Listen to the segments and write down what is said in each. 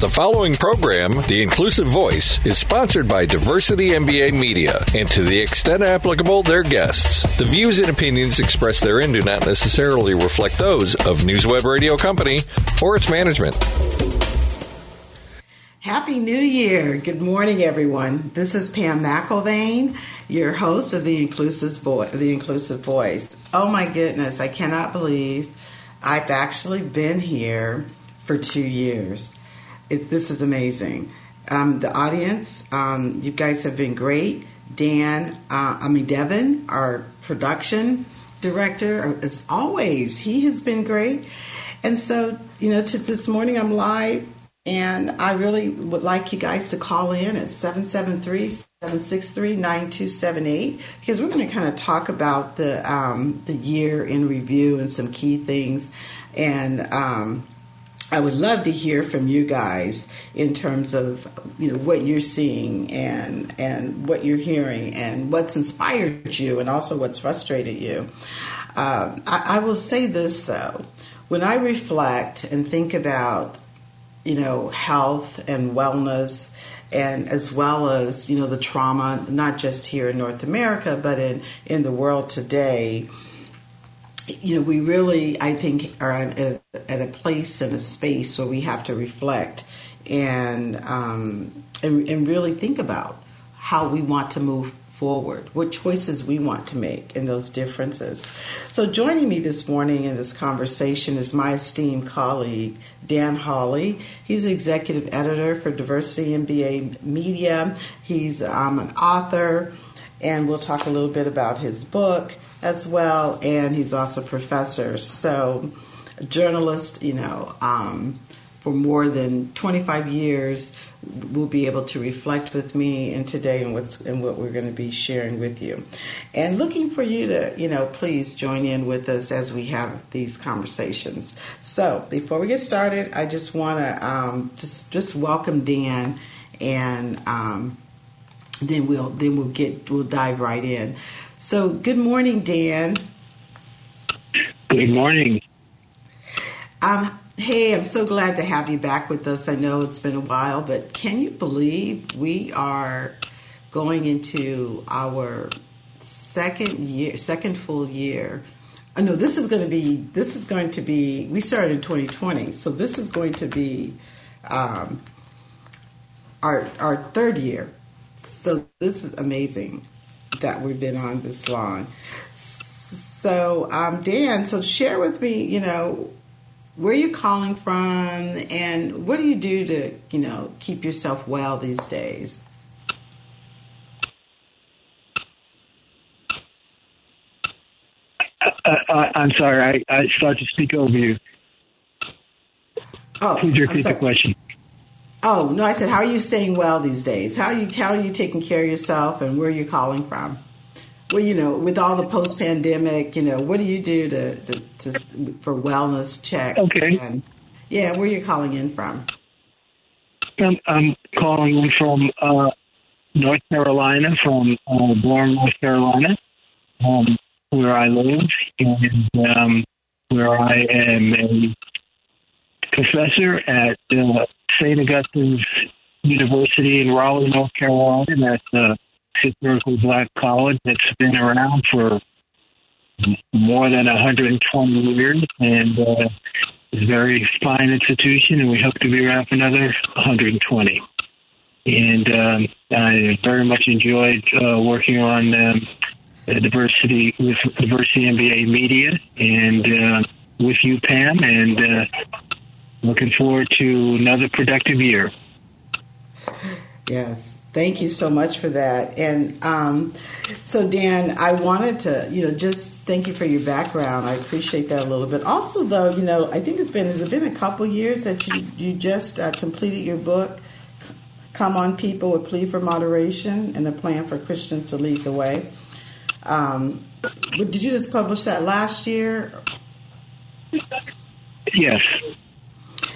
The following program, The Inclusive Voice, is sponsored by Diversity MBA Media and to the extent applicable, their guests. The views and opinions expressed therein do not necessarily reflect those of NewsWeb Radio Company or its management. Happy New Year. Good morning, everyone. This is Pam McElvane, your host of the Inclusive, Vo- the Inclusive Voice. Oh my goodness, I cannot believe I've actually been here for two years. It, this is amazing. Um, the audience, um, you guys have been great. Dan, uh, I mean Devin, our production director, as always, he has been great. And so, you know, to this morning I'm live, and I really would like you guys to call in at 773-763-9278 because we're going to kind of talk about the um, the year in review and some key things, and um, I would love to hear from you guys in terms of you know what you're seeing and and what you're hearing and what's inspired you and also what's frustrated you. Um, I, I will say this though, when I reflect and think about you know health and wellness and as well as you know the trauma not just here in North America but in in the world today you know, we really, I think, are at a, at a place and a space where we have to reflect and, um, and and really think about how we want to move forward, what choices we want to make, and those differences. So, joining me this morning in this conversation is my esteemed colleague Dan Holly. He's executive editor for Diversity MBA Media. He's um, an author, and we'll talk a little bit about his book as well, and he's also a professor. So, a journalist, you know, um, for more than 25 years, will be able to reflect with me and today and what's and what we're going to be sharing with you, and looking for you to, you know, please join in with us as we have these conversations. So, before we get started, I just want to um, just just welcome Dan, and um, then we'll then we'll get we'll dive right in. So, good morning, Dan. Good morning. Um, hey, I'm so glad to have you back with us. I know it's been a while, but can you believe we are going into our second year, second full year? I know this is going to be. This is going to be. We started in 2020, so this is going to be um, our our third year. So this is amazing that we've been on this long. So, um, Dan, so share with me, you know, where you're calling from and what do you do to, you know, keep yourself well these days? Uh, uh, I'm sorry, I, I started to speak over you. Oh, Please repeat the question. Oh no, I said, how are you staying well these days? How are you how are you taking care of yourself, and where are you calling from? Well, you know, with all the post pandemic, you know, what do you do to, to, to for wellness check? Okay. And, yeah, where are you calling in from? I'm, I'm calling in from uh, North Carolina, from uh, North Carolina, um, where I live, and um, where I am a professor at uh, St. Augustine's University in Raleigh, North Carolina. That's a historically black college that's been around for more than 120 years and uh, is a very fine institution, and we hope to be around for another 120. And um, I very much enjoyed uh, working on um, diversity with Diversity MBA Media and uh, with you, Pam, and uh, looking forward to another productive year. Yes. Thank you so much for that. And um, so, Dan, I wanted to, you know, just thank you for your background. I appreciate that a little bit. Also, though, you know, I think it's been has it been a couple years that you you just uh, completed your book, "Come on, People: A Plea for Moderation and the Plan for Christians to Lead the Way." Um, did you just publish that last year? Yes.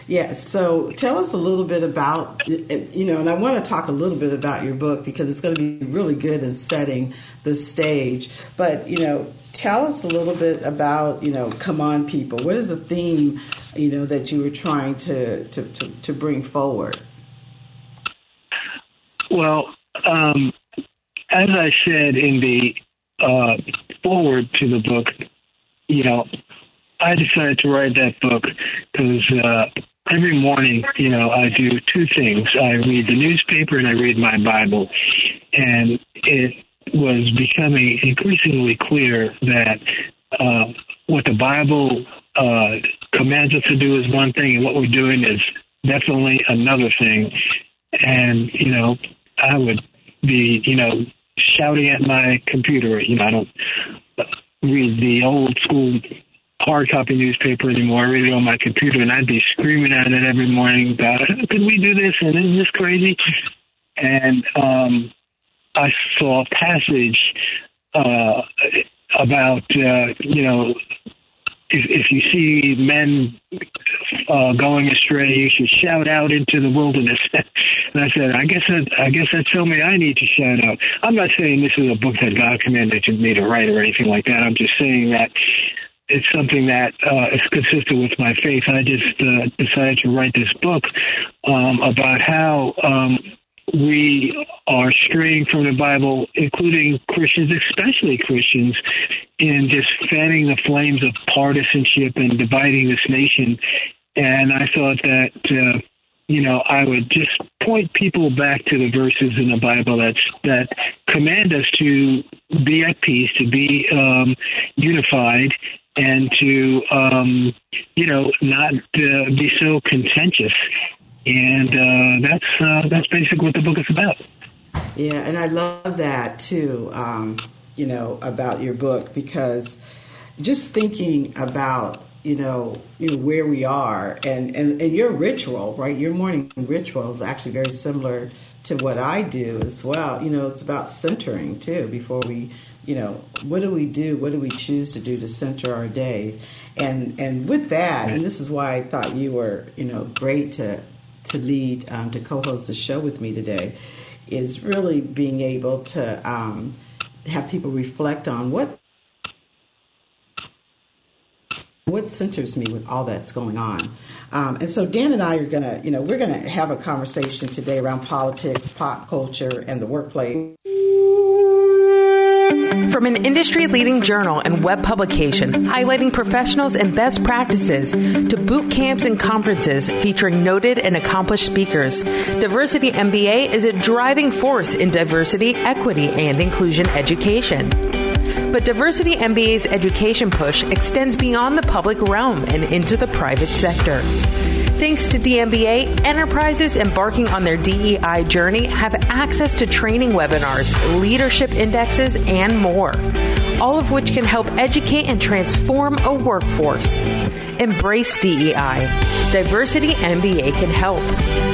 Yeah, so tell us a little bit about, you know, and I want to talk a little bit about your book because it's going to be really good in setting the stage. But, you know, tell us a little bit about you know come on people what is the theme you know that you were trying to to, to, to bring forward well um, as i said in the uh, forward to the book you know i decided to write that book because uh, every morning you know i do two things i read the newspaper and i read my bible and it was becoming increasingly clear that uh, what the Bible uh, commands us to do is one thing, and what we're doing is definitely another thing. And you know, I would be, you know, shouting at my computer. You know, I don't read the old school hard copy newspaper anymore. I read it on my computer, and I'd be screaming at it every morning about, "Could we do this? And isn't this crazy?" And um, I saw a passage uh, about uh, you know if, if you see men uh, going astray, you should shout out into the wilderness. and I said, I guess that I guess that's me I need to shout out. I'm not saying this is a book that God commanded me to write or anything like that. I'm just saying that it's something that uh, is consistent with my faith. I just uh, decided to write this book um, about how um, we are straying from the Bible, including Christians, especially Christians, in just fanning the flames of partisanship and dividing this nation. And I thought that, uh, you know, I would just point people back to the verses in the Bible that's, that command us to be at peace, to be um, unified, and to, um, you know, not uh, be so contentious and uh, that's uh, that's basically what the book is about. Yeah, and I love that too. Um, you know about your book because just thinking about you know you know where we are and and, and your ritual right your morning ritual is actually very similar to what I do as well. You know, it's about centering too before we you know what do we do what do we choose to do to center our days and and with that and this is why i thought you were you know great to to lead, um, to co host the show with me today, is really being able to um, have people reflect on what what centers me with all that's going on. Um, and so Dan and I are gonna, you know, we're gonna have a conversation today around politics, pop culture, and the workplace. From an industry leading journal and web publication highlighting professionals and best practices to boot camps and conferences featuring noted and accomplished speakers, Diversity MBA is a driving force in diversity, equity, and inclusion education. But Diversity MBA's education push extends beyond the public realm and into the private sector. Thanks to DMBA, enterprises embarking on their DEI journey have access to training webinars, leadership indexes, and more, all of which can help educate and transform a workforce. Embrace DEI. Diversity MBA can help.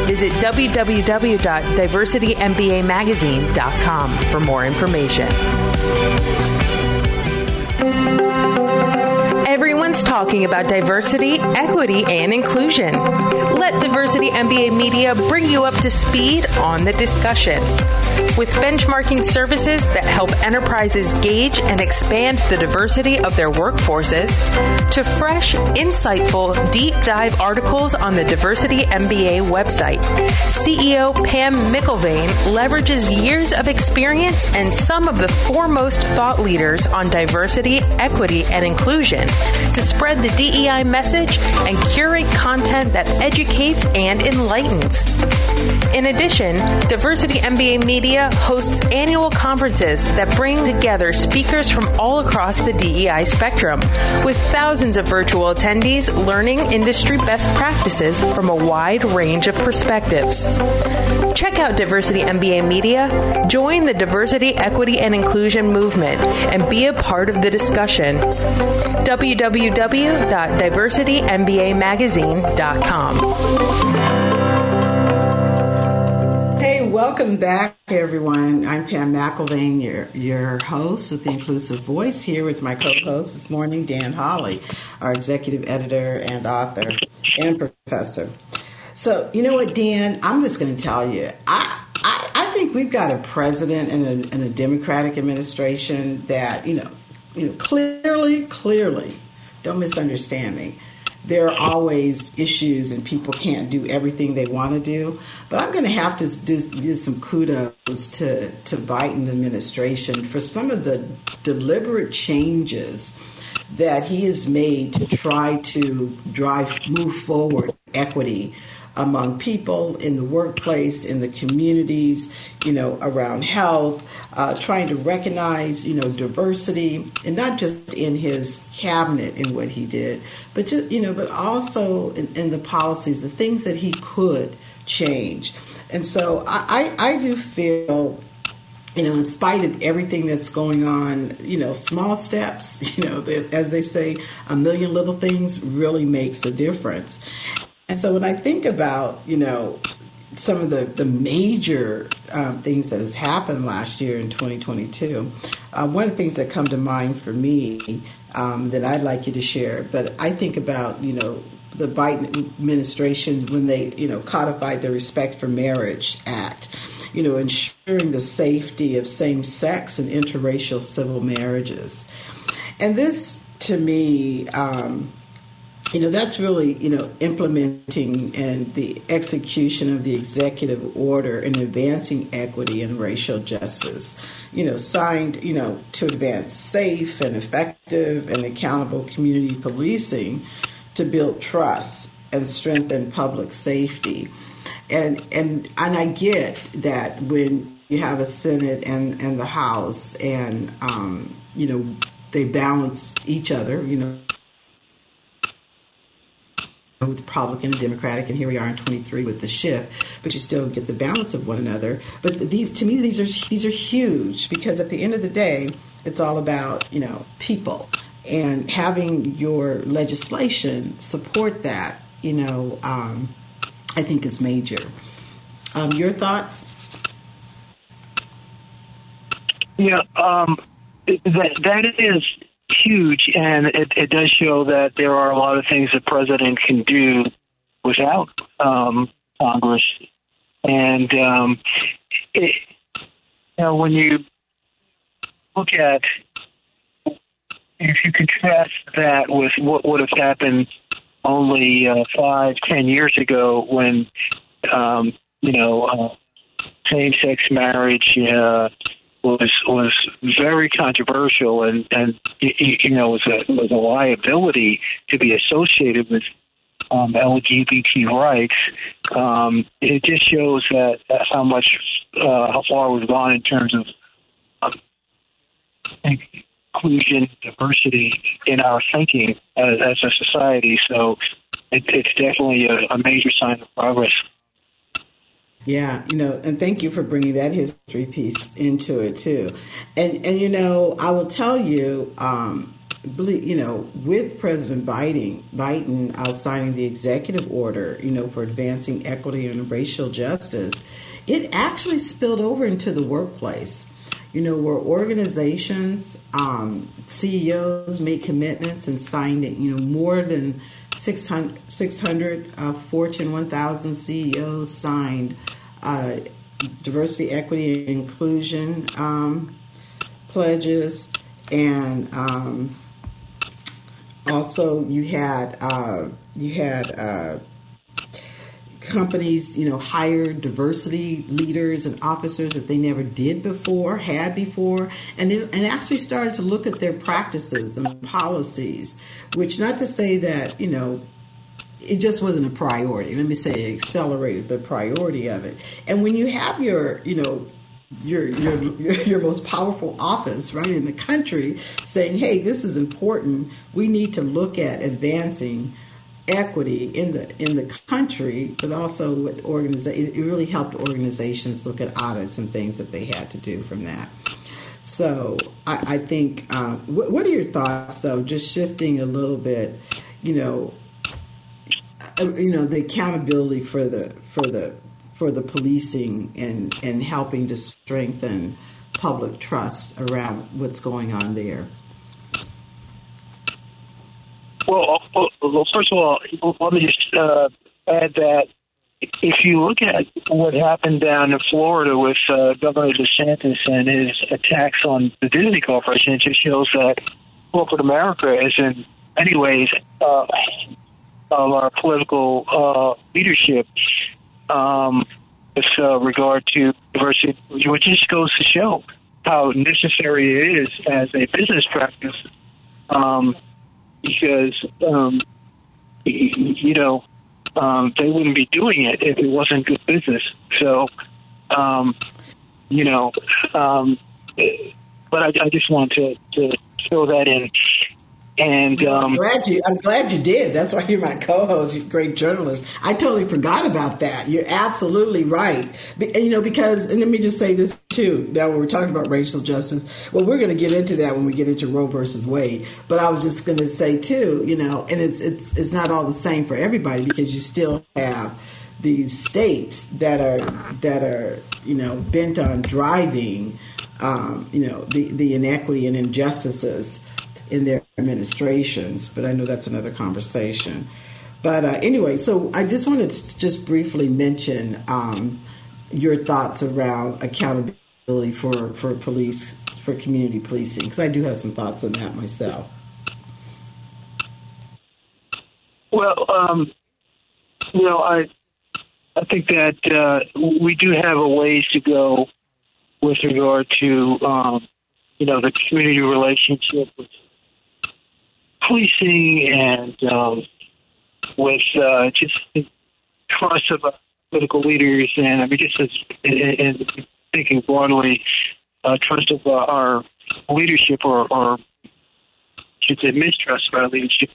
Visit www.diversitymbamagazine.com for more information. Talking about diversity, equity, and inclusion. Let Diversity MBA Media bring you up to speed on the discussion. With benchmarking services that help enterprises gauge and expand the diversity of their workforces, to fresh, insightful, deep dive articles on the Diversity MBA website, CEO Pam McElvane leverages years of experience and some of the foremost thought leaders on diversity, equity, and inclusion to spread the DEI message and curate content that educates and enlightens. In addition, Diversity MBA Media hosts annual conferences that bring together speakers from all across the DEI spectrum, with thousands of virtual attendees learning industry best practices from a wide range of perspectives. Check out Diversity MBA Media, join the diversity, equity, and inclusion movement, and be a part of the discussion. www.diversitymbamagazine.com. Hey, welcome back, everyone. I'm Pam McElvane, your, your host of The Inclusive Voice, here with my co host this morning, Dan Holly, our executive editor and author and professor. So, you know what, Dan? I'm just going to tell you, I, I, I think we've got a president and a, and a Democratic administration that, you know, you know, clearly, clearly, don't misunderstand me. There are always issues, and people can't do everything they want to do. But I'm going to have to do, do some kudos to to Biden administration for some of the deliberate changes that he has made to try to drive move forward equity among people in the workplace, in the communities, you know, around health, uh, trying to recognize, you know, diversity, and not just in his cabinet and what he did, but just, you know, but also in, in the policies, the things that he could change. And so I, I, I do feel you know, in spite of everything that's going on, you know, small steps, you know, as they say, a million little things really makes a difference. And so when I think about, you know, some of the, the major um, things that has happened last year in 2022, uh, one of the things that come to mind for me um, that I'd like you to share, but I think about, you know, the Biden administration when they, you know, codified the Respect for Marriage Act, you know, ensuring the safety of same-sex and interracial civil marriages. And this, to me, um, you know that's really you know implementing and the execution of the executive order and advancing equity and racial justice you know signed you know to advance safe and effective and accountable community policing to build trust and strengthen public safety. And and and I get that when you have a senate and and the house and um you know they balance each other you know with Republican and Democratic, and here we are in 23 with the shift. But you still get the balance of one another. But these, to me, these are these are huge because at the end of the day, it's all about you know people and having your legislation support that. You know, um, I think is major. Um, your thoughts? Yeah, um, that that is huge, and it, it does show that there are a lot of things the president can do without um, Congress. And um, it, you know, when you look at if you contrast that with what would have happened only uh, five, ten years ago, when um, you know uh, same-sex marriage uh, was was very controversial and and you know was a was a liability to be associated with um, LGBT rights. Um, it just shows that, how much uh, how far we've gone in terms of um, inclusion, diversity in our thinking as, as a society. So it, it's definitely a, a major sign of progress. Yeah, you know, and thank you for bringing that history piece into it too. And and you know, I will tell you, um, you know, with President Biden, Biden uh, signing the executive order, you know, for advancing equity and racial justice, it actually spilled over into the workplace. You know, where organizations, um, CEOs made commitments and signed it. You know, more than 600, 600 uh, Fortune 1000 CEOs signed uh, diversity, equity, and inclusion um, pledges, and um, also you had uh, you had uh, companies, you know, hire diversity leaders and officers that they never did before, had before, and it, and actually started to look at their practices and policies. Which, not to say that you know, it just wasn't a priority. Let me say, it accelerated the priority of it. And when you have your, you know, your, your your most powerful office right in the country saying hey this is important we need to look at advancing equity in the in the country, but also what organization it really helped organizations look at audits and things that they had to do from that. So I, I think, um, what, what, are your thoughts though? Just shifting a little bit, you know, uh, you know the accountability for the for the for the policing and and helping to strengthen public trust around what's going on there. Well, well, first of all, let me just uh, add that if you look at what happened down in Florida with uh, Governor DeSantis and his attacks on the Disney Corporation, it just shows that corporate America is in many ways uh, of our political uh, leadership um, with uh, regard to diversity, which just goes to show how necessary it is as a business practice. Um, because um, you know um, they wouldn't be doing it if it wasn't good business. So, um, you know, um, but I, I just want to, to fill that in. And um, I'm glad you. I'm glad you did. That's why you're my co-host. You're a great journalist. I totally forgot about that. You're absolutely right. Be, you know, because and let me just say this too. Now, when we're talking about racial justice, well, we're going to get into that when we get into Roe versus Wade. But I was just going to say too. You know, and it's it's it's not all the same for everybody because you still have these states that are that are you know bent on driving um, you know the the inequity and injustices in their administrations, but I know that's another conversation. But uh, anyway, so I just wanted to just briefly mention um, your thoughts around accountability for, for police, for community policing, because I do have some thoughts on that myself. Well, um, you know, I I think that uh, we do have a ways to go with regard to um, you know the community relationship with policing and um, with uh, just trust of political leaders, and I mean, just as and, thinking broadly, uh, trust of uh, our leadership, or, or should say mistrust of our leadership,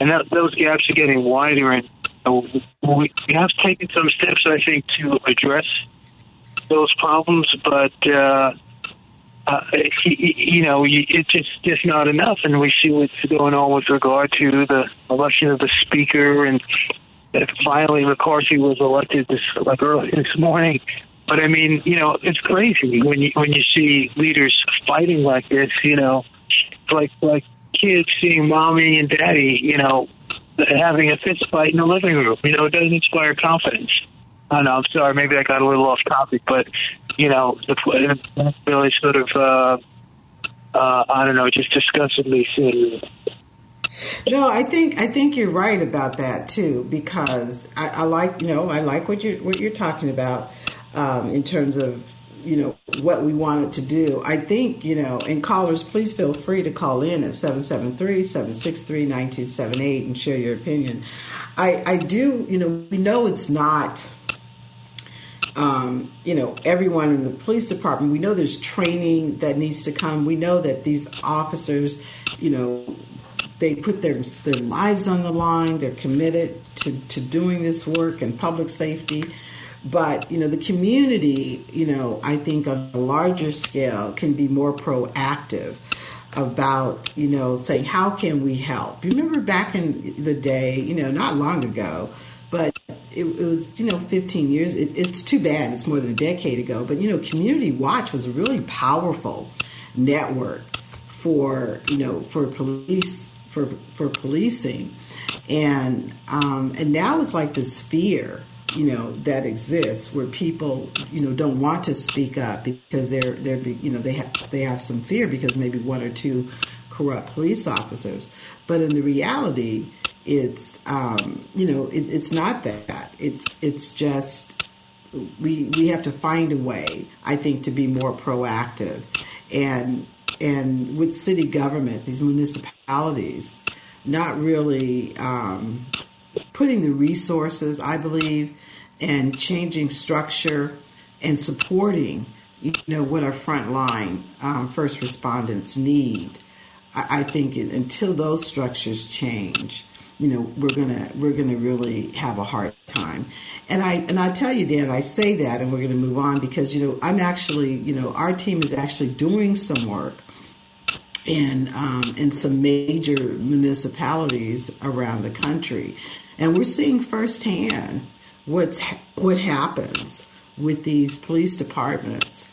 and that, those gaps are getting wider, and uh, we have taken some steps, I think, to address those problems, but. Uh, uh, you know, it's just just not enough. And we see what's going on with regard to the election of the speaker, and finally McCarthy was elected this like early this morning. But I mean, you know, it's crazy when you when you see leaders fighting like this. You know, like like kids seeing mommy and daddy, you know, having a fist fight in the living room. You know, it doesn't inspire confidence. I know. I'm sorry. Maybe I got a little off topic, but you know, really sort of, uh, uh, I don't know, just disgustingly silly. No, I think I think you're right about that too, because I, I like you know I like what you what you're talking about um, in terms of you know what we wanted to do. I think you know, and callers, please feel free to call in at 773-763-9278 and share your opinion. I I do you know we know it's not um, you know, everyone in the police department. We know there's training that needs to come. We know that these officers, you know, they put their their lives on the line. They're committed to, to doing this work and public safety. But you know, the community, you know, I think on a larger scale can be more proactive about you know saying how can we help. You remember back in the day, you know, not long ago but it, it, was you know 15 years. It, it's too bad it's more than a decade ago but you know community watch was a really powerful network for you know for police for for policing. And um, and now it's like this fear you know that exists where people you know don't want to speak up because they're they're you know they have they have some fear because maybe one or two corrupt police officers. But in the reality it's um, you know it, it's not that. It's it's just we we have to find a way I think to be more proactive. And and with city government these municipalities not really um, putting the resources I believe and changing structure and supporting you know what our frontline um, first respondents need I, I think it, until those structures change you know we're gonna we're gonna really have a hard time. And i and i tell you dan i say that and we're gonna move on because you know i'm actually you know our team is actually doing some work in um, in some major municipalities around the country. And we're seeing firsthand what's what happens with these police departments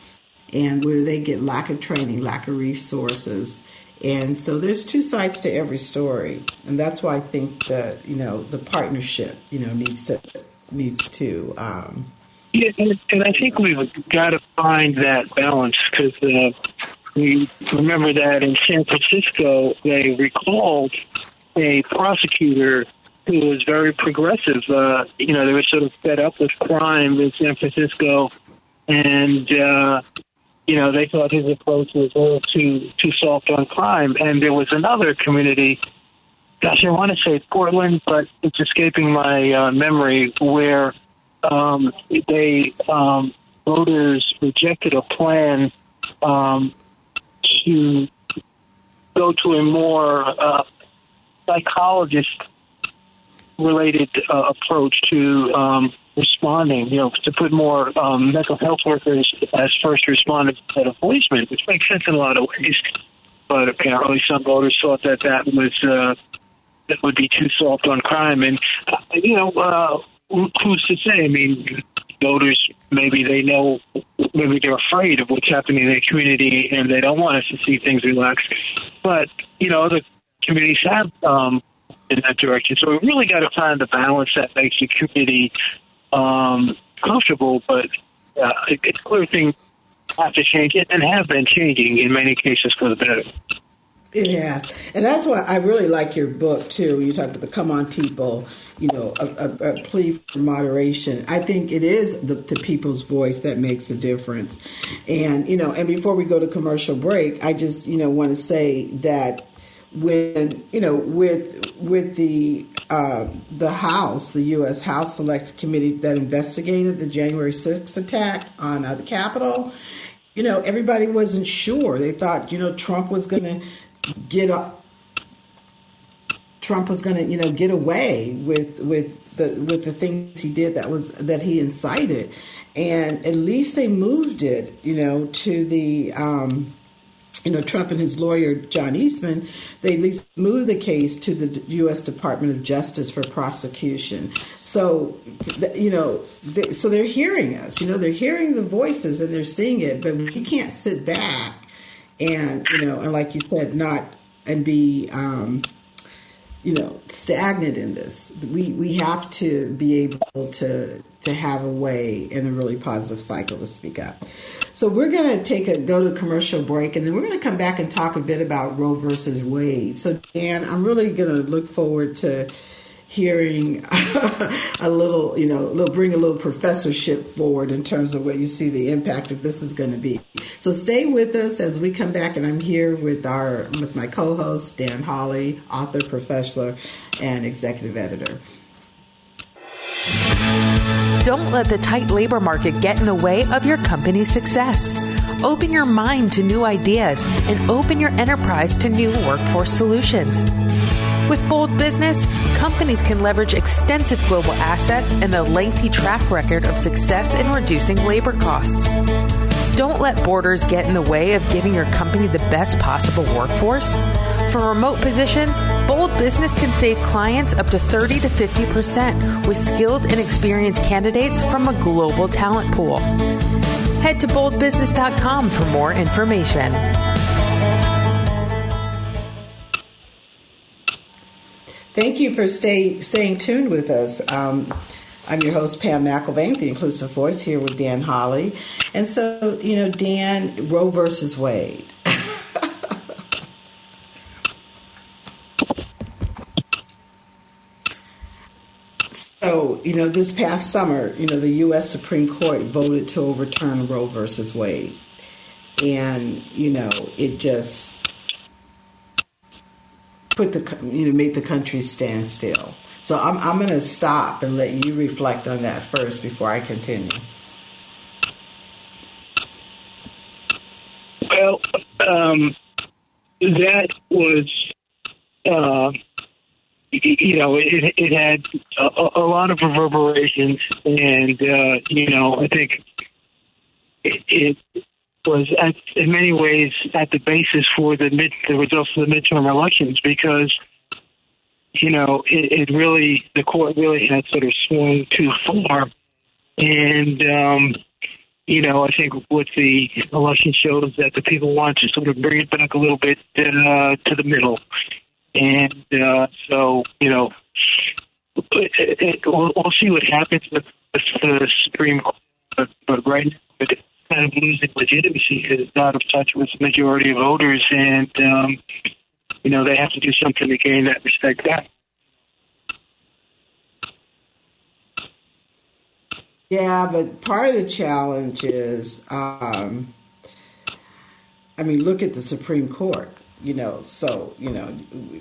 and where they get lack of training lack of resources and so there's two sides to every story, and that's why I think that you know the partnership you know needs to needs to. Um, yeah, and, I think we've got to find that balance because uh, we remember that in San Francisco, they recalled a prosecutor who was very progressive. Uh, you know, they were sort of fed up with crime in San Francisco, and uh, you know they thought his approach was a little too too soft on crime. And there was another community. Gosh, I want to say Portland, but it's escaping my uh, memory. Where um, they um, voters rejected a plan um, to go to a more uh, psychologist related uh, approach to um, responding, you know, to put more um, mental health workers as first responders instead of policemen, which makes sense in a lot of ways. But apparently, some voters thought that that was uh, that would be too soft on crime, and uh, you know, uh, who's to say? I mean, voters maybe they know, maybe they're afraid of what's happening in their community, and they don't want us to see things relax. But you know, the communities have um, in that direction. So we really got to find the balance that makes the community um, comfortable, but uh, it, it's clear things have to change and have been changing in many cases for the better. It has, and that's why I really like your book too. You talk about the "Come On, People," you know, a, a, a plea for moderation. I think it is the, the, people's voice that makes a difference. And you know, and before we go to commercial break, I just you know want to say that when you know with with the uh, the House, the U.S. House Select Committee that investigated the January 6th attack on uh, the Capitol, you know everybody wasn't sure. They thought you know Trump was going to get up. Trump was going to you know get away with with the with the things he did that was that he incited, and at least they moved it you know to the. Um, you know, Trump and his lawyer, John Eastman, they at least moved the case to the U.S. Department of Justice for prosecution. So, you know, they, so they're hearing us, you know, they're hearing the voices and they're seeing it, but we can't sit back and, you know, and like you said, not, and be, um, you know, stagnant in this. We, we have to be able to, to have a way in a really positive cycle to speak up. So we're going to take a go to commercial break, and then we're going to come back and talk a bit about Roe versus Wade. So Dan, I'm really going to look forward to hearing a little, you know, little, bring a little professorship forward in terms of what you see the impact of this is going to be. So stay with us as we come back, and I'm here with our with my co-host Dan Holly, author, professor, and executive editor. Don't let the tight labor market get in the way of your company's success. Open your mind to new ideas and open your enterprise to new workforce solutions. Mm-hmm. With Bold Business, companies can leverage extensive global assets and a lengthy track record of success in reducing labor costs. Don't let borders get in the way of giving your company the best possible workforce. For remote positions, Bold Business can save clients up to 30 to 50% with skilled and experienced candidates from a global talent pool. Head to boldbusiness.com for more information. Thank you for stay, staying tuned with us. Um, I'm your host, Pam McElvane, the Inclusive Voice, here with Dan Holly. And so, you know, Dan, Roe versus Wade. So, you know, this past summer, you know, the U.S. Supreme Court voted to overturn Roe versus Wade. And, you know, it just put the, you know, made the country stand still. So I'm, I'm going to stop and let you reflect on that first before I continue. Well, um, that was uh, you know, it, it had a, a lot of reverberations, and uh, you know, I think it was at, in many ways at the basis for the mid the results of the midterm elections because you know it, it really the court really had sort of swung too far, and um, you know I think what the election showed is that the people want to sort of bring it back a little bit uh, to the middle, and uh, so, you know, it, it, we'll, we'll see what happens with the, Supreme Court. But, but right now, kind of losing legitimacy because it's out of touch with the majority of voters, and um, you know they have to do something to gain that respect back. Yeah, but part of the challenge is, um, I mean, look at the Supreme Court. You know, so you know,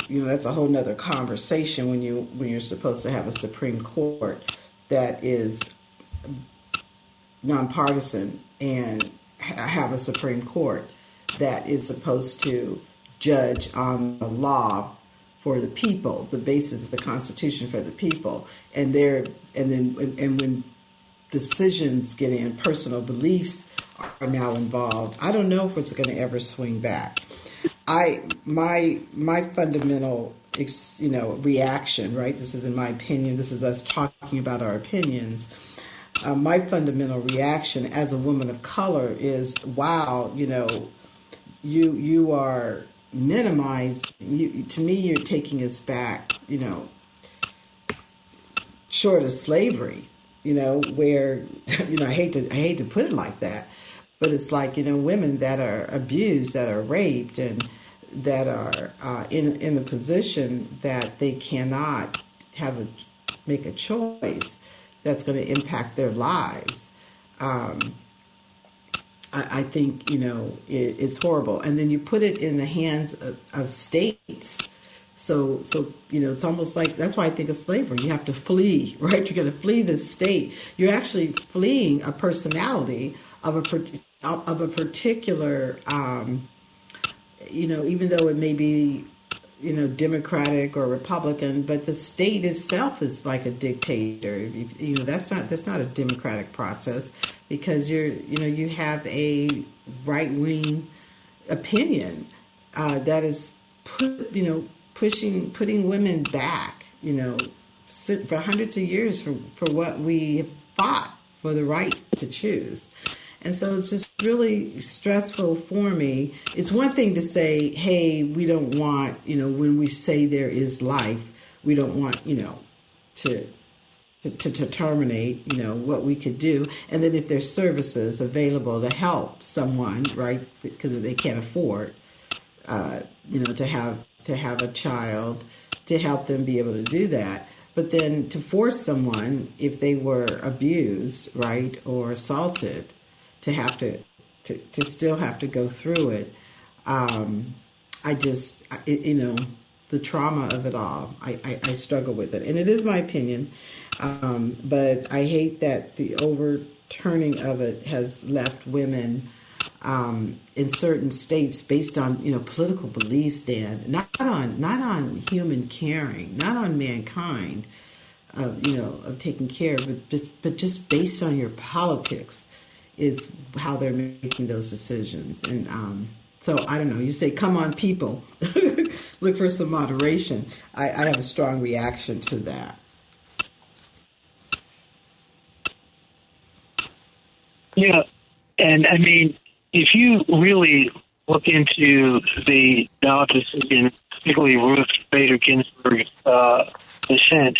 you know that's a whole nother conversation when you when you're supposed to have a Supreme Court that is nonpartisan and have a Supreme Court that is supposed to judge on the law for the people, the basis of the Constitution for the people, and there, and then, and when decisions get in, personal beliefs are now involved. I don't know if it's going to ever swing back. I my my fundamental you know reaction, right? This is in my opinion. This is us talking about our opinions. Uh, my fundamental reaction as a woman of color is, wow, you know, you you are minimized. You, to me, you're taking us back, you know, short of slavery you know, where you know I hate to I hate to put it like that, but it's like you know women that are abused, that are raped, and that are uh, in in a position that they cannot have a make a choice that's going to impact their lives. Um, I, I, think you know it, it's horrible, and then you put it in the hands of, of states so, so you know, it's almost like that's why I think of slavery. You have to flee, right? You got to flee the state. You're actually fleeing a personality of a of a particular, um, you know, even though it may be, you know, Democratic or Republican, but the state itself is like a dictator. You, you know, that's not that's not a democratic process because you're, you know, you have a right wing opinion uh, that is put, you know pushing, putting women back, you know, for hundreds of years for, for what we fought for the right to choose. And so it's just really stressful for me. It's one thing to say, hey, we don't want, you know, when we say there is life, we don't want, you know, to to, to, terminate, you know, what we could do. And then if there's services available to help someone, right, because they can't afford, uh, you know, to have to have a child to help them be able to do that. But then to force someone, if they were abused, right, or assaulted, to have to, to, to still have to go through it, um, I just, you know, the trauma of it all, I, I, I, struggle with it. And it is my opinion, um, but I hate that the overturning of it has left women um, in certain states based on you know political beliefs, Dan, not on not on human caring, not on mankind, of you know of taking care, but just but just based on your politics is how they're making those decisions. And um, so I don't know. You say, "Come on, people, look for some moderation." I, I have a strong reaction to that. Yeah, and I mean, if you really look into the ballot decision, particularly Ruth Bader Ginsburg's uh, dissent,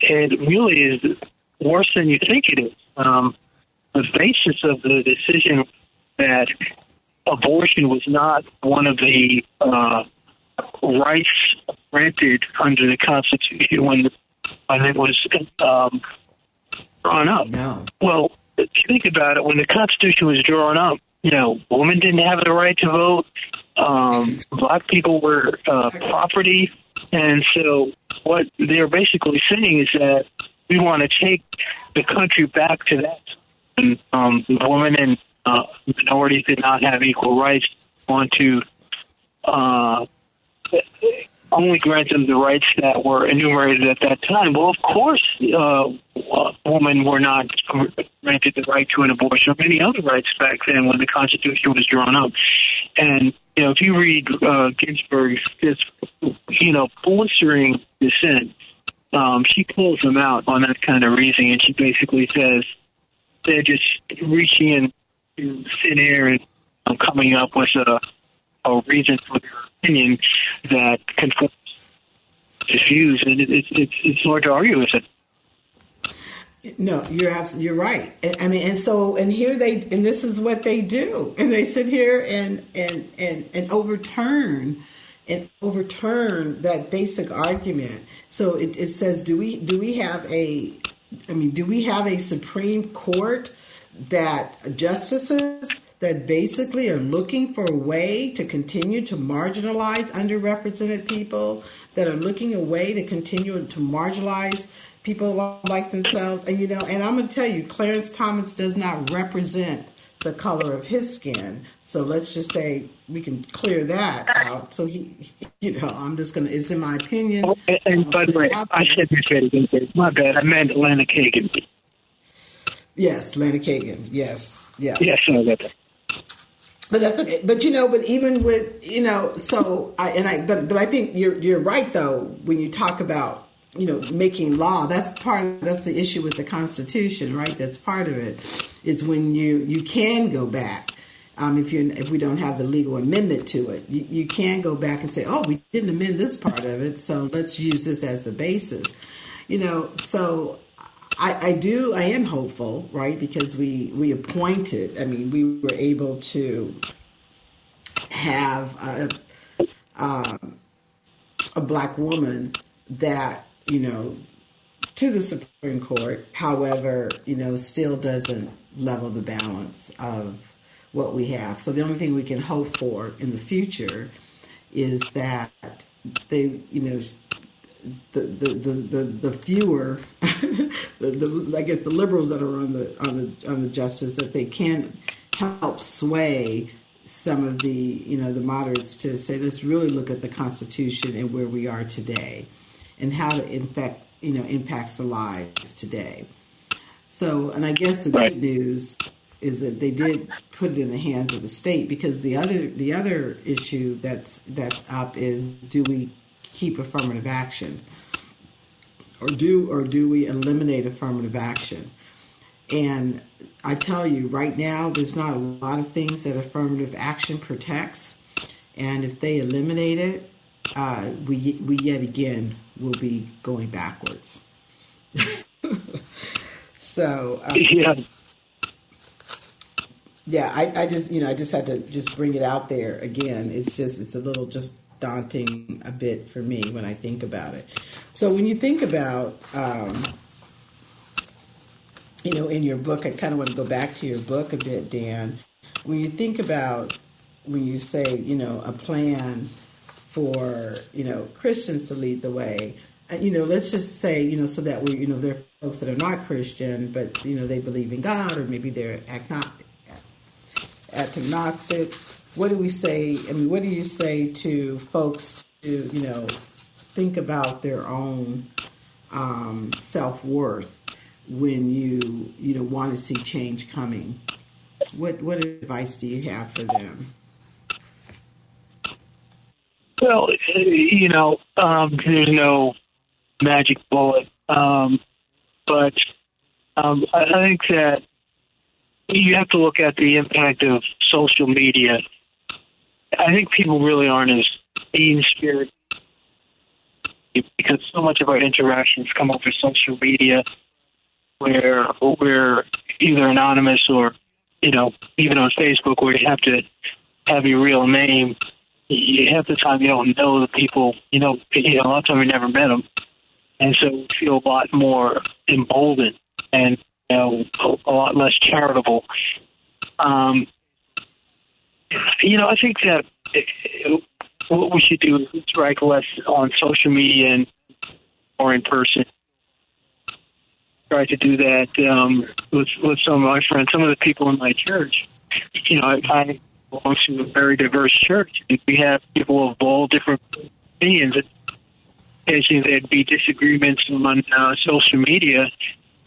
it really is worse than you think it is. Um, the basis of the decision that abortion was not one of the uh, rights granted under the Constitution when, when it was um, drawn up. No. Well, think about it. When the Constitution was drawn up, you know, women didn't have the right to vote. Um, black people were uh, property, and so what they're basically saying is that we want to take the country back to that. And, um, women and uh, minorities did not have equal rights. Want to uh, only grant them the rights that were enumerated at that time. Well, of course, uh, women were not granted the right to an abortion or many other rights back then when the Constitution was drawn up. And you know, if you read uh, Ginsburg's, this, you know, blistering dissent, um, she calls them out on that kind of reasoning, and she basically says they're just reaching into thin air and um, coming up with a, a reason for their opinion that conforms to views, and it, it, it's it's hard to argue with it. No, you're absolutely, you're right. I mean, and so and here they and this is what they do, and they sit here and and and and overturn and overturn that basic argument. So it, it says, do we do we have a I mean, do we have a Supreme Court that justices that basically are looking for a way to continue to marginalize underrepresented people, that are looking a way to continue to marginalize people like themselves? And you know, and I'm going to tell you, Clarence Thomas does not represent the color of his skin. So let's just say we can clear that out. So he, you know, I'm just gonna. It's in my opinion. Oh, and, and by the way, I said again. My bad. I meant Atlantic Kagan. Yes, Atlantic Kagan. Yes, yeah. Yes, I got that. But that's okay. But you know, but even with you know, so I and I, but but I think you're you're right though when you talk about you know making law that's part of, that's the issue with the constitution right? That's part of it is when you you can go back um, if you if we don't have the legal amendment to it you, you can go back and say oh we didn't amend this part of it so let's use this as the basis. You know so I, I do I am hopeful right? Because we we appointed I mean we were able to have a, um, a black woman that you know, to the Supreme Court. However, you know, still doesn't level the balance of what we have. So the only thing we can hope for in the future is that they, you know, the the the, the, the fewer, the, the I guess the liberals that are on the on the on the justice that they can help sway some of the you know the moderates to say let's really look at the Constitution and where we are today and how it infect, you know, impacts the lives today. So, and I guess the right. good news is that they did put it in the hands of the state because the other the other issue that's that's up is do we keep affirmative action or do or do we eliminate affirmative action? And I tell you right now, there's not a lot of things that affirmative action protects, and if they eliminate it, uh, we we yet again will be going backwards. so um, yeah, yeah. I, I just you know I just had to just bring it out there again. It's just it's a little just daunting a bit for me when I think about it. So when you think about um, you know in your book, I kind of want to go back to your book a bit, Dan. When you think about when you say you know a plan for you know Christians to lead the way. And, you know, let's just say you know so that we you know there are folks that are not Christian, but you know they believe in God, or maybe they're agnostic. What do we say? I mean, what do you say to folks to you know think about their own um, self worth when you you know want to see change coming? What what advice do you have for them? Well, you know, um, there's no magic bullet, um, but um, I, think that you have to look at the impact of social media. I think people really aren't as mean spirited because so much of our interactions come over social media, where we're either anonymous or, you know, even on Facebook, where you have to have your real name you, half the time you don't know the people. You know, you know, a lot of time you never met them, and so you feel a lot more emboldened and you know a, a lot less charitable. Um, you know, I think that it, what we should do is strike less on social media and or in person. Try to do that um, with with some of my friends, some of the people in my church. You know, I, I belongs to a very diverse church. We have people of all different opinions. Occasionally, there'd be disagreements on uh, social media,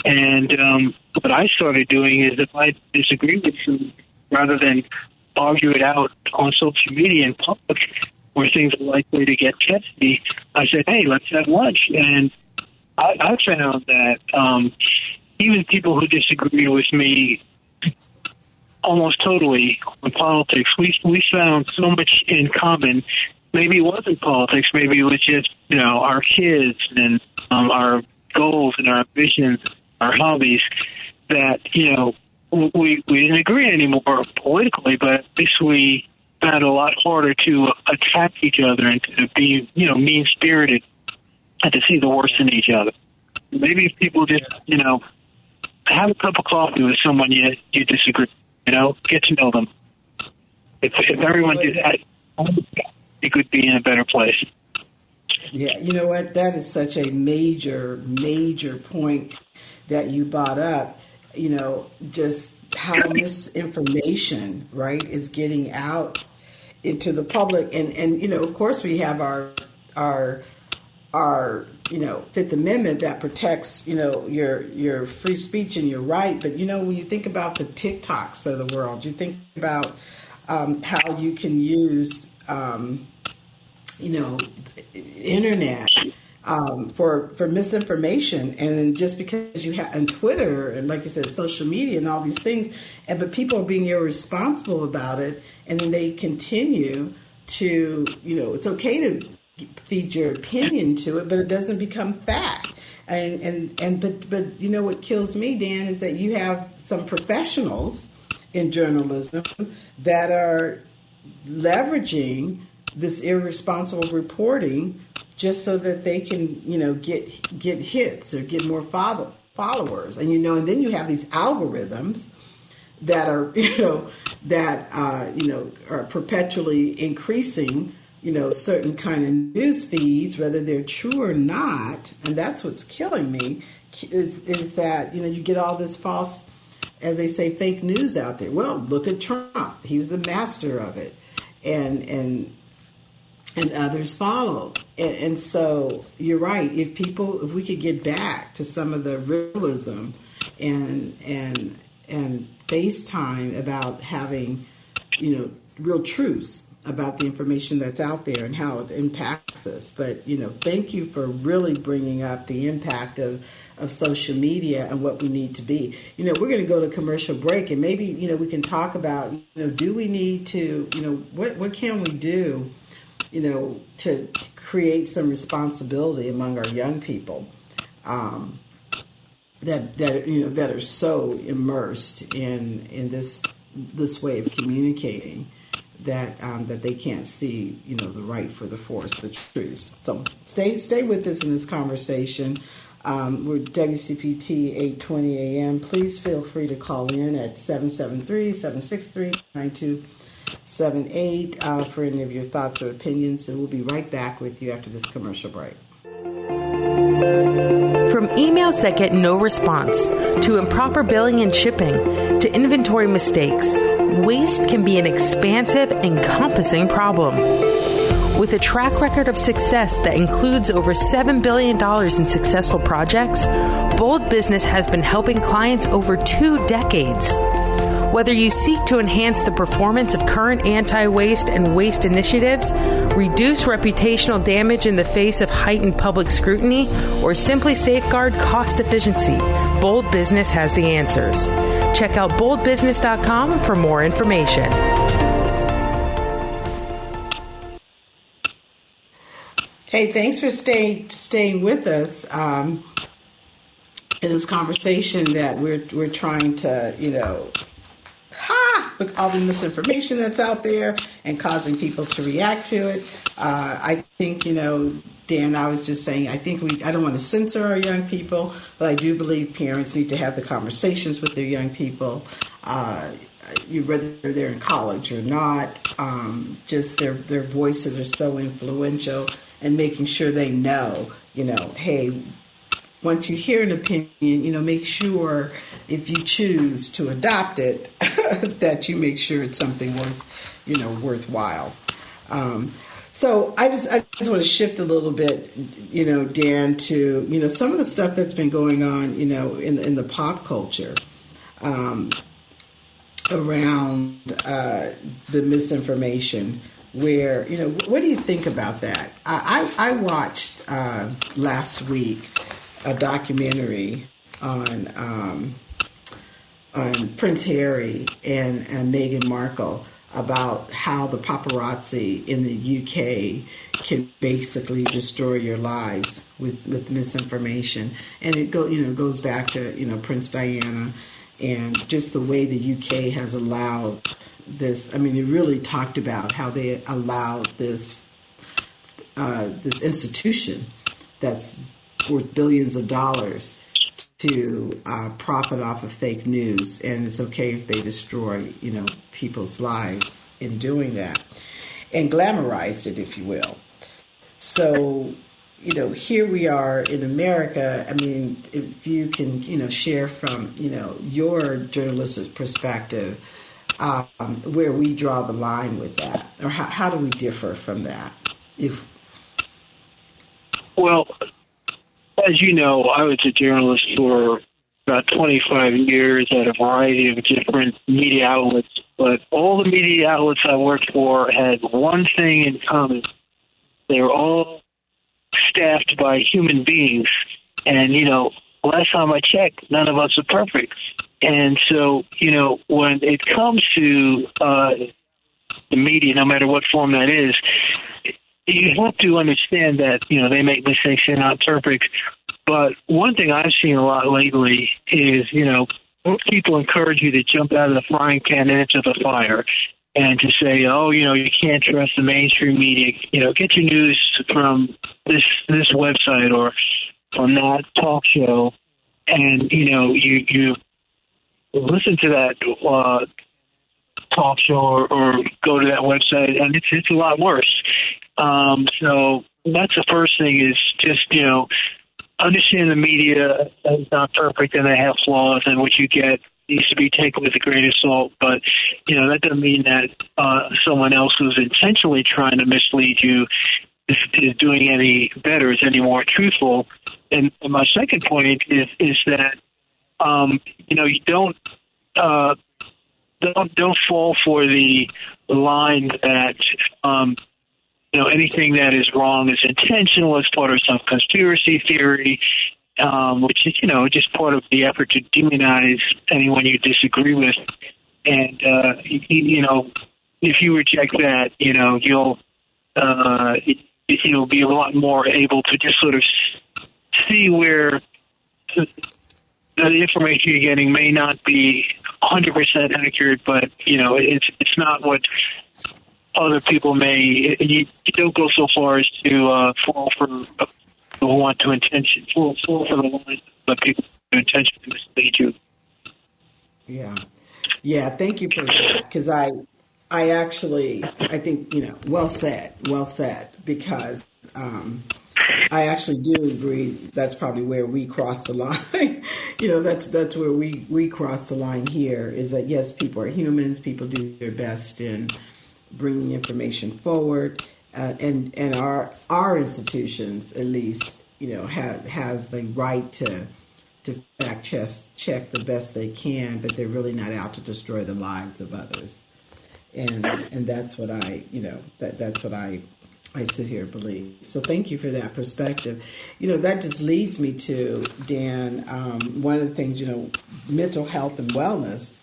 and um, what I started doing is if I disagree with them, rather than argue it out on social media in public, where things are likely to get testy, I said, "Hey, let's have lunch." And I, I found that um, even people who disagree with me almost totally on politics. We we found so much in common. Maybe it wasn't politics. Maybe it was just you know our kids and um, our goals and our visions, our hobbies that you know we we didn't agree anymore politically, but at least we found a lot harder to attack each other and to be you know mean spirited and to see the worst in each other. Maybe if people just you know have a cup of coffee with someone you you disagree, you know, get to know them. If if everyone did that, it could be in a better place. Yeah, you know what? That is such a major, major point that you brought up. You know, just how misinformation, right, is getting out into the public, and and you know, of course, we have our our our you know Fifth Amendment that protects you know your your free speech and your right. But you know, when you think about the TikToks of the world, you think about um, how you can use um, you know, internet um, for for misinformation, and just because you have and Twitter and like you said, social media and all these things, and but people are being irresponsible about it, and then they continue to, you know, it's okay to feed your opinion to it, but it doesn't become fact. And and and but but you know what kills me, Dan, is that you have some professionals in journalism that are leveraging this irresponsible reporting just so that they can, you know, get get hits or get more follow, followers. And you know, and then you have these algorithms that are, you know, that uh, you know are perpetually increasing, you know, certain kind of news feeds, whether they're true or not. And that's what's killing me is is that you know you get all this false, as they say, fake news out there. Well, look at Trump; he was the master of it, and and and others followed. And, and, so you're right. If people, if we could get back to some of the realism and and and FaceTime about having, you know, real truths about the information that's out there and how it impacts us. But you know, thank you for really bringing up the impact of of social media and what we need to be. You know, we're going to go to commercial break, and maybe you know we can talk about you know, do we need to you know what what can we do you know, to create some responsibility among our young people um, that that you know that are so immersed in in this this way of communicating that um, that they can't see you know the right for the forest, the trees. So stay stay with us in this conversation. Um, we're WCPT 820 AM. Please feel free to call in at 773 763 Seven eight uh, for any of your thoughts or opinions, and we'll be right back with you after this commercial break. From emails that get no response, to improper billing and shipping, to inventory mistakes, waste can be an expansive, encompassing problem. With a track record of success that includes over $7 billion in successful projects, Bold Business has been helping clients over two decades. Whether you seek to enhance the performance of current anti waste and waste initiatives, reduce reputational damage in the face of heightened public scrutiny, or simply safeguard cost efficiency, Bold Business has the answers. Check out boldbusiness.com for more information. Hey, thanks for staying staying with us um, in this conversation that we're we're trying to you know ha, look all the misinformation that's out there and causing people to react to it. Uh, I think, you know, Dan, I was just saying, I think we, I don't want to censor our young people, but I do believe parents need to have the conversations with their young people. Uh, whether they're in college or not, um, just their, their voices are so influential and making sure they know, you know, hey, once you hear an opinion, you know, make sure if you choose to adopt it, that you make sure it's something worth, you know, worthwhile. Um, so I just I just want to shift a little bit, you know, Dan, to you know some of the stuff that's been going on, you know, in in the pop culture. Um, around uh, the misinformation where you know what do you think about that i, I, I watched uh, last week a documentary on um, on Prince Harry and, and Meghan Markle. about how the paparazzi in the UK can basically destroy your lives with, with misinformation. And it go you know goes back to you know Prince Diana and just the way the UK has allowed this. I mean, it really talked about how they allowed this uh, this institution that's worth billions of dollars to uh, profit off of fake news, and it's okay if they destroy, you know, people's lives in doing that, and glamorized it, if you will. So, you know, here we are in America. I mean, if you can, you know, share from, you know, your journalistic perspective, um, where we draw the line with that, or how, how do we differ from that? If well, as you know, I was a journalist for about 25 years at a variety of different media outlets, but all the media outlets I worked for had one thing in common. They were all staffed by human beings. And, you know, last time I checked, none of us are perfect. And so, you know, when it comes to uh, the media, no matter what form that is, you have to understand that, you know, they make mistakes, they're not perfect. But one thing I've seen a lot lately is, you know, people encourage you to jump out of the frying pan into the fire and to say, oh, you know, you can't trust the mainstream media. You know, get your news from this this website or from that talk show, and you know, you you listen to that uh, talk show or, or go to that website, and it's it's a lot worse. Um, so that's the first thing is just you know understand the media is not perfect and they have flaws, and what you get needs to be taken with a grain of salt. But you know that doesn't mean that uh, someone else who's intentionally trying to mislead you is, is doing any better, is any more truthful. And, and my second point is is that um, you know you don't. Uh, don't don't fall for the line that um, you know anything that is wrong is intentional as part of some conspiracy theory, um, which is you know just part of the effort to demonize anyone you disagree with. And uh, you, you know, if you reject that, you know you'll uh, you'll be a lot more able to just sort of see where the information you're getting may not be 100% accurate, but you know it's it's not what other people may you, don't go so far as to uh, fall for uh, who want to intention fall, fall for the line but people who intentionally mislead you. Yeah, yeah. Thank you for that because I I actually I think you know well said, well said because. Um, I actually do agree. That's probably where we cross the line. you know, that's that's where we we cross the line here. Is that yes, people are humans. People do their best in bringing information forward, uh, and and our our institutions at least you know have has the right to to fact check check the best they can, but they're really not out to destroy the lives of others, and and that's what I you know that that's what I I sit here and believe. So thank you for that perspective. You know, that just leads me to, Dan, um, one of the things, you know, mental health and wellness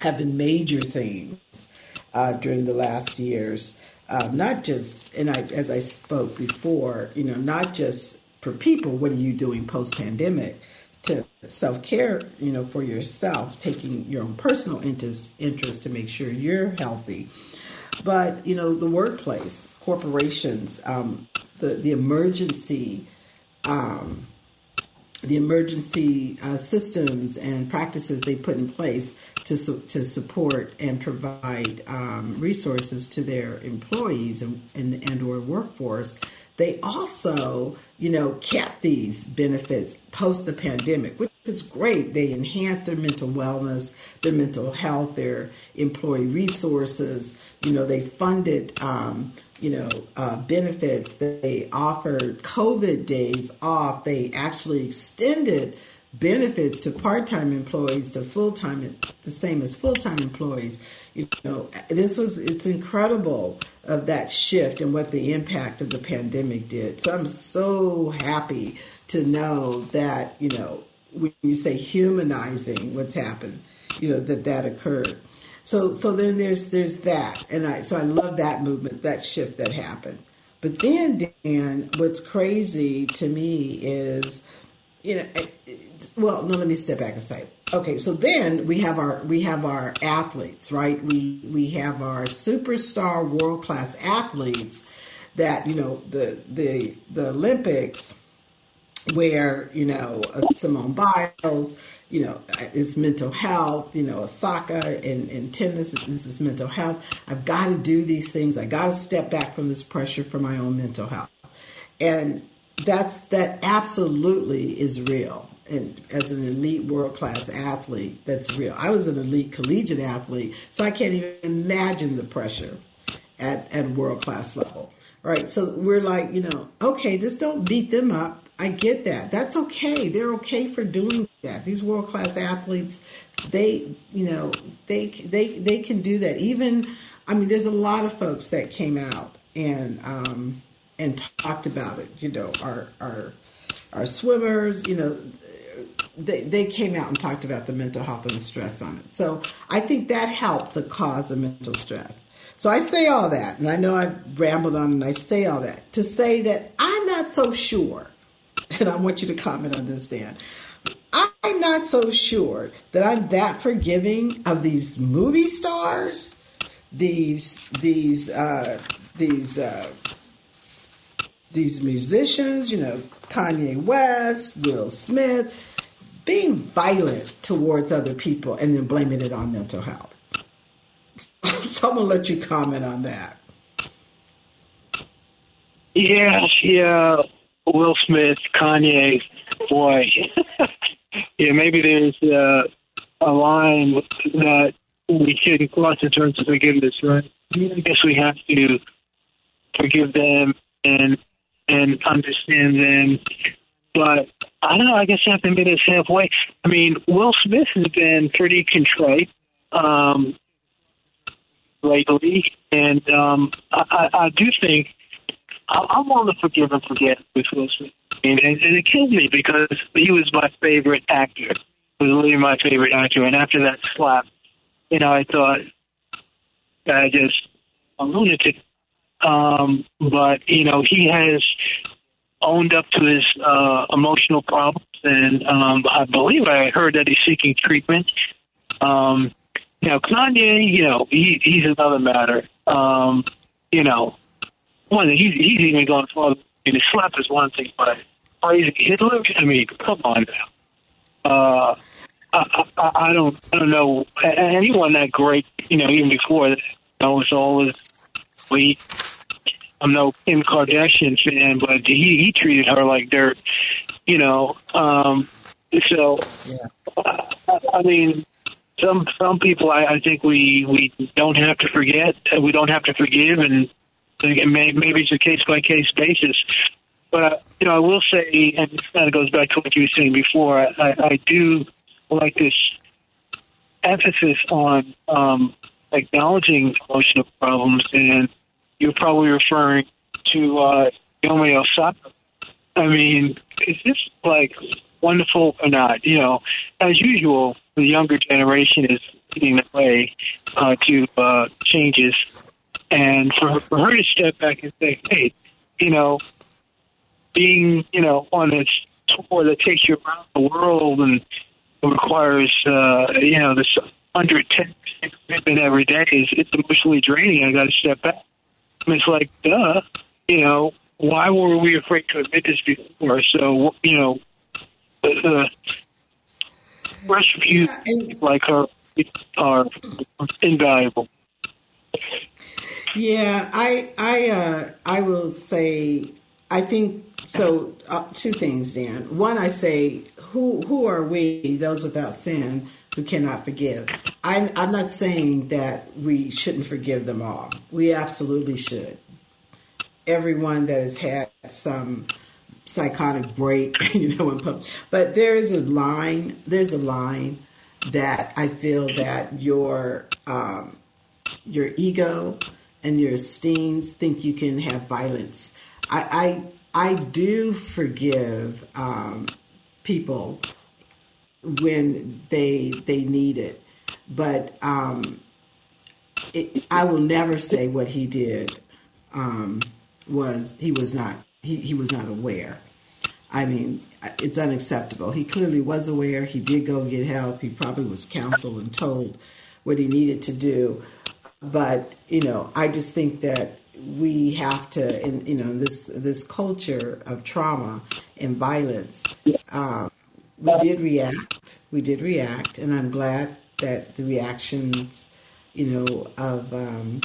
have been major themes uh, during the last years. Uh, not just, and I, as I spoke before, you know, not just for people, what are you doing post pandemic? To self care, you know, for yourself, taking your own personal interest, interest to make sure you're healthy. But, you know, the workplace, corporations, um, the, the emergency um, the emergency uh, systems and practices they put in place to, su- to support and provide um, resources to their employees and, and, or workforce they also, you know, kept these benefits post the pandemic, which is great. They enhanced their mental wellness, their mental health, their employee resources. You know, they funded, um, you know, uh, benefits. They offered COVID days off. They actually extended benefits to part-time employees to full-time, the same as full-time employees. You know, this was it's incredible of that shift and what the impact of the pandemic did. So I'm so happy to know that you know when you say humanizing what's happened, you know that that occurred. So so then there's there's that, and I so I love that movement, that shift that happened. But then Dan, what's crazy to me is, you know, well, no, let me step back and say, okay, so then we have our we have our athletes, right? We we have our superstar world class athletes that you know the the the Olympics where you know Simone Biles, you know, it's mental health. You know, Osaka and, and tennis this is mental health. I've got to do these things. I got to step back from this pressure for my own mental health, and that's that absolutely is real. And as an elite world class athlete, that's real. I was an elite collegiate athlete, so I can't even imagine the pressure at at world class level. Right. So we're like, you know, okay, just don't beat them up I get that. That's okay. They're okay for doing that. These world class athletes, they, you know, they they they can do that. Even, I mean, there's a lot of folks that came out and um, and talked about it. You know, our our our swimmers, you know, they they came out and talked about the mental health and the stress on it. So I think that helped the cause of mental stress. So I say all that, and I know I've rambled on, and I say all that to say that I'm not so sure and I want you to comment on this, Dan. I'm not so sure that I'm that forgiving of these movie stars, these these uh, these uh, these musicians, you know, Kanye West, Will Smith, being violent towards other people and then blaming it on mental health. so I'm gonna let you comment on that. Yeah, yeah. Will Smith, Kanye, boy, yeah, maybe there's uh, a line that we shouldn't cross in terms of forgiveness, right? I guess we have to forgive them and and understand them. But I don't know. I guess I have to meet us halfway. I mean, Will Smith has been pretty contrite um, lately, and um, I, I, I do think I'm willing to forgive and forget. And, and, and it killed me because he was my favorite actor. He was really my favorite actor. And after that slap, you know, I thought I just a lunatic. Um, but you know, he has owned up to his uh, emotional problems, and um, I believe I heard that he's seeking treatment. Um, you know, Kanye, you know, he, he's another matter. Um, you know, one, he's, he's even gone further. I mean, slap is one thing, but praising Hitler, I mean, come on now. Uh, I, I, I don't, I don't know anyone that great. You know, even before that, I was always we. I'm no Kim Kardashian fan, but he he treated her like dirt. You know, um, so yeah. I, I mean, some some people I, I think we we don't have to forget. We don't have to forgive, and maybe it's a case by case basis. But uh, you know, I will say, and this kind of goes back to what you were saying before. I, I do like this emphasis on um, acknowledging emotional problems, and you're probably referring to uh, Naomi Osaka. I mean, is this like wonderful or not? You know, as usual, the younger generation is leading the way uh, to uh, changes and for, for her to step back and say, hey, you know, being, you know, on this tour that takes you around the world and requires, uh, you know, this 110 commitment every day is it's emotionally draining. I got to step back. I mean, it's like, duh, you know, why were we afraid to admit this before? So, you know, the, the rescue like her are invaluable. Yeah, I I uh, I will say I think so. Uh, two things, Dan. One, I say who who are we, those without sin, who cannot forgive? I'm I'm not saying that we shouldn't forgive them all. We absolutely should. Everyone that has had some psychotic break, you know, but there is a line. There's a line that I feel that your um, your ego and your esteem think you can have violence. I I, I do forgive um, people when they they need it, but um, it, I will never say what he did um, was he was not he, he was not aware. I mean, it's unacceptable. He clearly was aware. He did go get help. He probably was counseled and told what he needed to do. But you know, I just think that we have to, in you know, this this culture of trauma and violence. Um, we did react. We did react, and I'm glad that the reactions, you know, of um,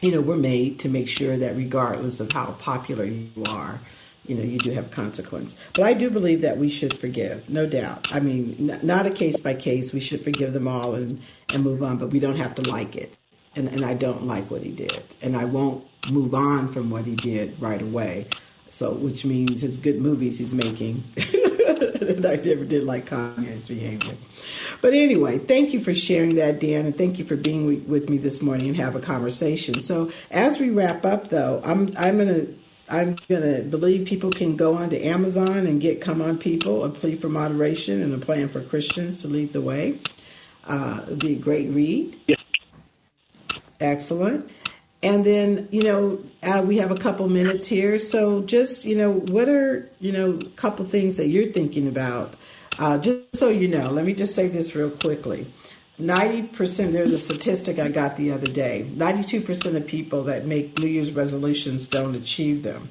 you know, were made to make sure that regardless of how popular you are, you know, you do have consequence. But I do believe that we should forgive, no doubt. I mean, n- not a case by case. We should forgive them all and, and move on, but we don't have to like it. And, and I don't like what he did. And I won't move on from what he did right away. So, which means his good movies he's making. and I never did like Kanye's behavior. But anyway, thank you for sharing that, Dan, and thank you for being with me this morning and have a conversation. So, as we wrap up, though, I'm I'm gonna I'm gonna believe people can go on to Amazon and get "Come On People," a plea for moderation and a plan for Christians to lead the way. Uh, it'd be a great read. Yes. Excellent. And then, you know, uh, we have a couple minutes here. So just, you know, what are, you know, a couple things that you're thinking about? Uh, just so you know, let me just say this real quickly. 90%, there's a statistic I got the other day 92% of people that make New Year's resolutions don't achieve them.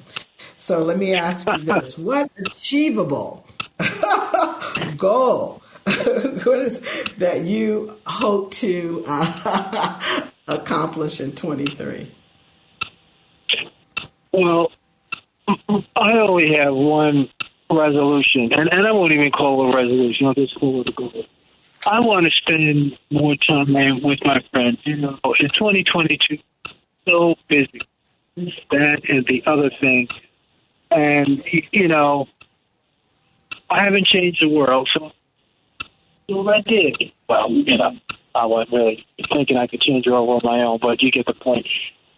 So let me ask you this what achievable goal what is that you hope to uh, accomplish in 23? Well, I only have one resolution, and, and I won't even call it a resolution. I'll just call it a goal. I want to spend more time with my friends. You know, in 2022, so busy. That and the other thing. And, you know, I haven't changed the world, so, so I did. Well, you know, I wasn't really thinking I could change the world on my own, but you get the point.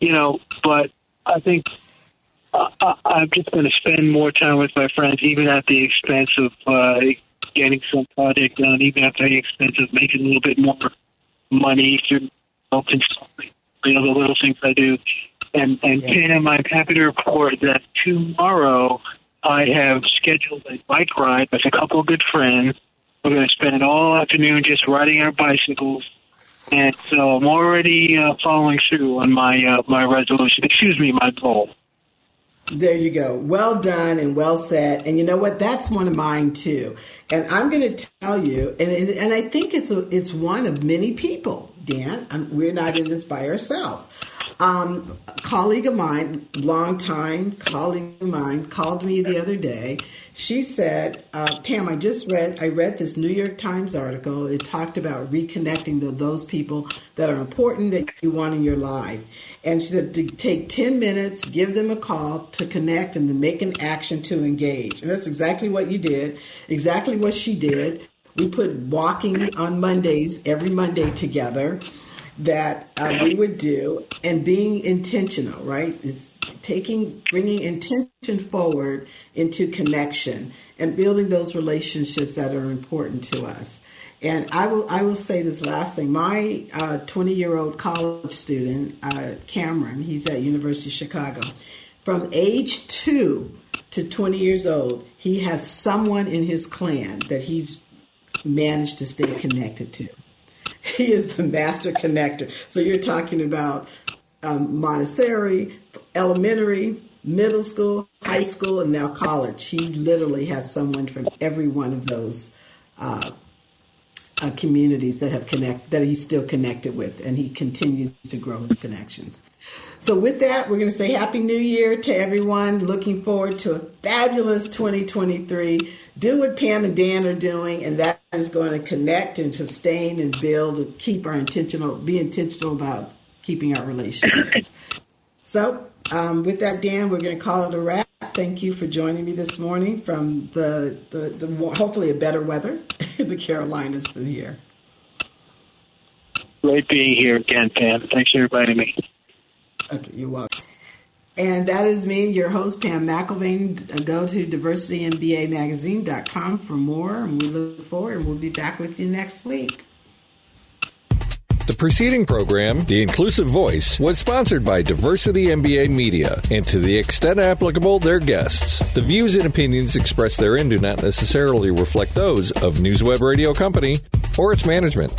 You know, but I think I, I'm just going to spend more time with my friends, even at the expense of uh, getting some project done, even at the expense of making a little bit more money through consulting, you know, the little things I do. And, and yeah. Pam, I'm happy to report that tomorrow I have scheduled a bike ride with a couple of good friends. We're going to spend all afternoon just riding our bicycles. And so I'm already uh, following through on my uh, my resolution. Excuse me, my goal. There you go. Well done and well said. And you know what? That's one of mine too. And I'm going to tell you, and and I think it's a, it's one of many people. Dan, I'm, we're not in this by ourselves. Um, a colleague of mine, long time colleague of mine, called me the other day. She said, uh, "Pam, I just read. I read this New York Times article. It talked about reconnecting the, those people that are important that you want in your life." And she said to take ten minutes, give them a call to connect, and to make an action to engage. And that's exactly what you did. Exactly what she did. We put walking on Mondays every Monday together that uh, we would do and being intentional, right? It's taking, bringing intention forward into connection and building those relationships that are important to us. And I will, I will say this last thing. My 20 uh, year old college student, uh, Cameron, he's at University of Chicago. From age two to 20 years old, he has someone in his clan that he's managed to stay connected to. He is the master connector. So you're talking about um, Montessori, elementary, middle school, high school, and now college. He literally has someone from every one of those uh, uh, communities that have connect that he's still connected with, and he continues to grow his connections. So with that, we're going to say Happy New Year to everyone. Looking forward to a fabulous 2023. Do what Pam and Dan are doing, and that is going to connect and sustain and build and keep our intentional, be intentional about keeping our relationships. So um, with that, Dan, we're going to call it a wrap. Thank you for joining me this morning from the, the, the more, hopefully a better weather in the Carolinas than here. Great being here again, Pam. Thanks for inviting me. Okay, you're welcome. And that is me, your host, Pam McElvane. Go to diversitymbamagazine.com for more, and we look forward, and we'll be back with you next week. The preceding program, The Inclusive Voice, was sponsored by Diversity MBA Media, and to the extent applicable, their guests. The views and opinions expressed therein do not necessarily reflect those of NewsWeb Radio Company or its management.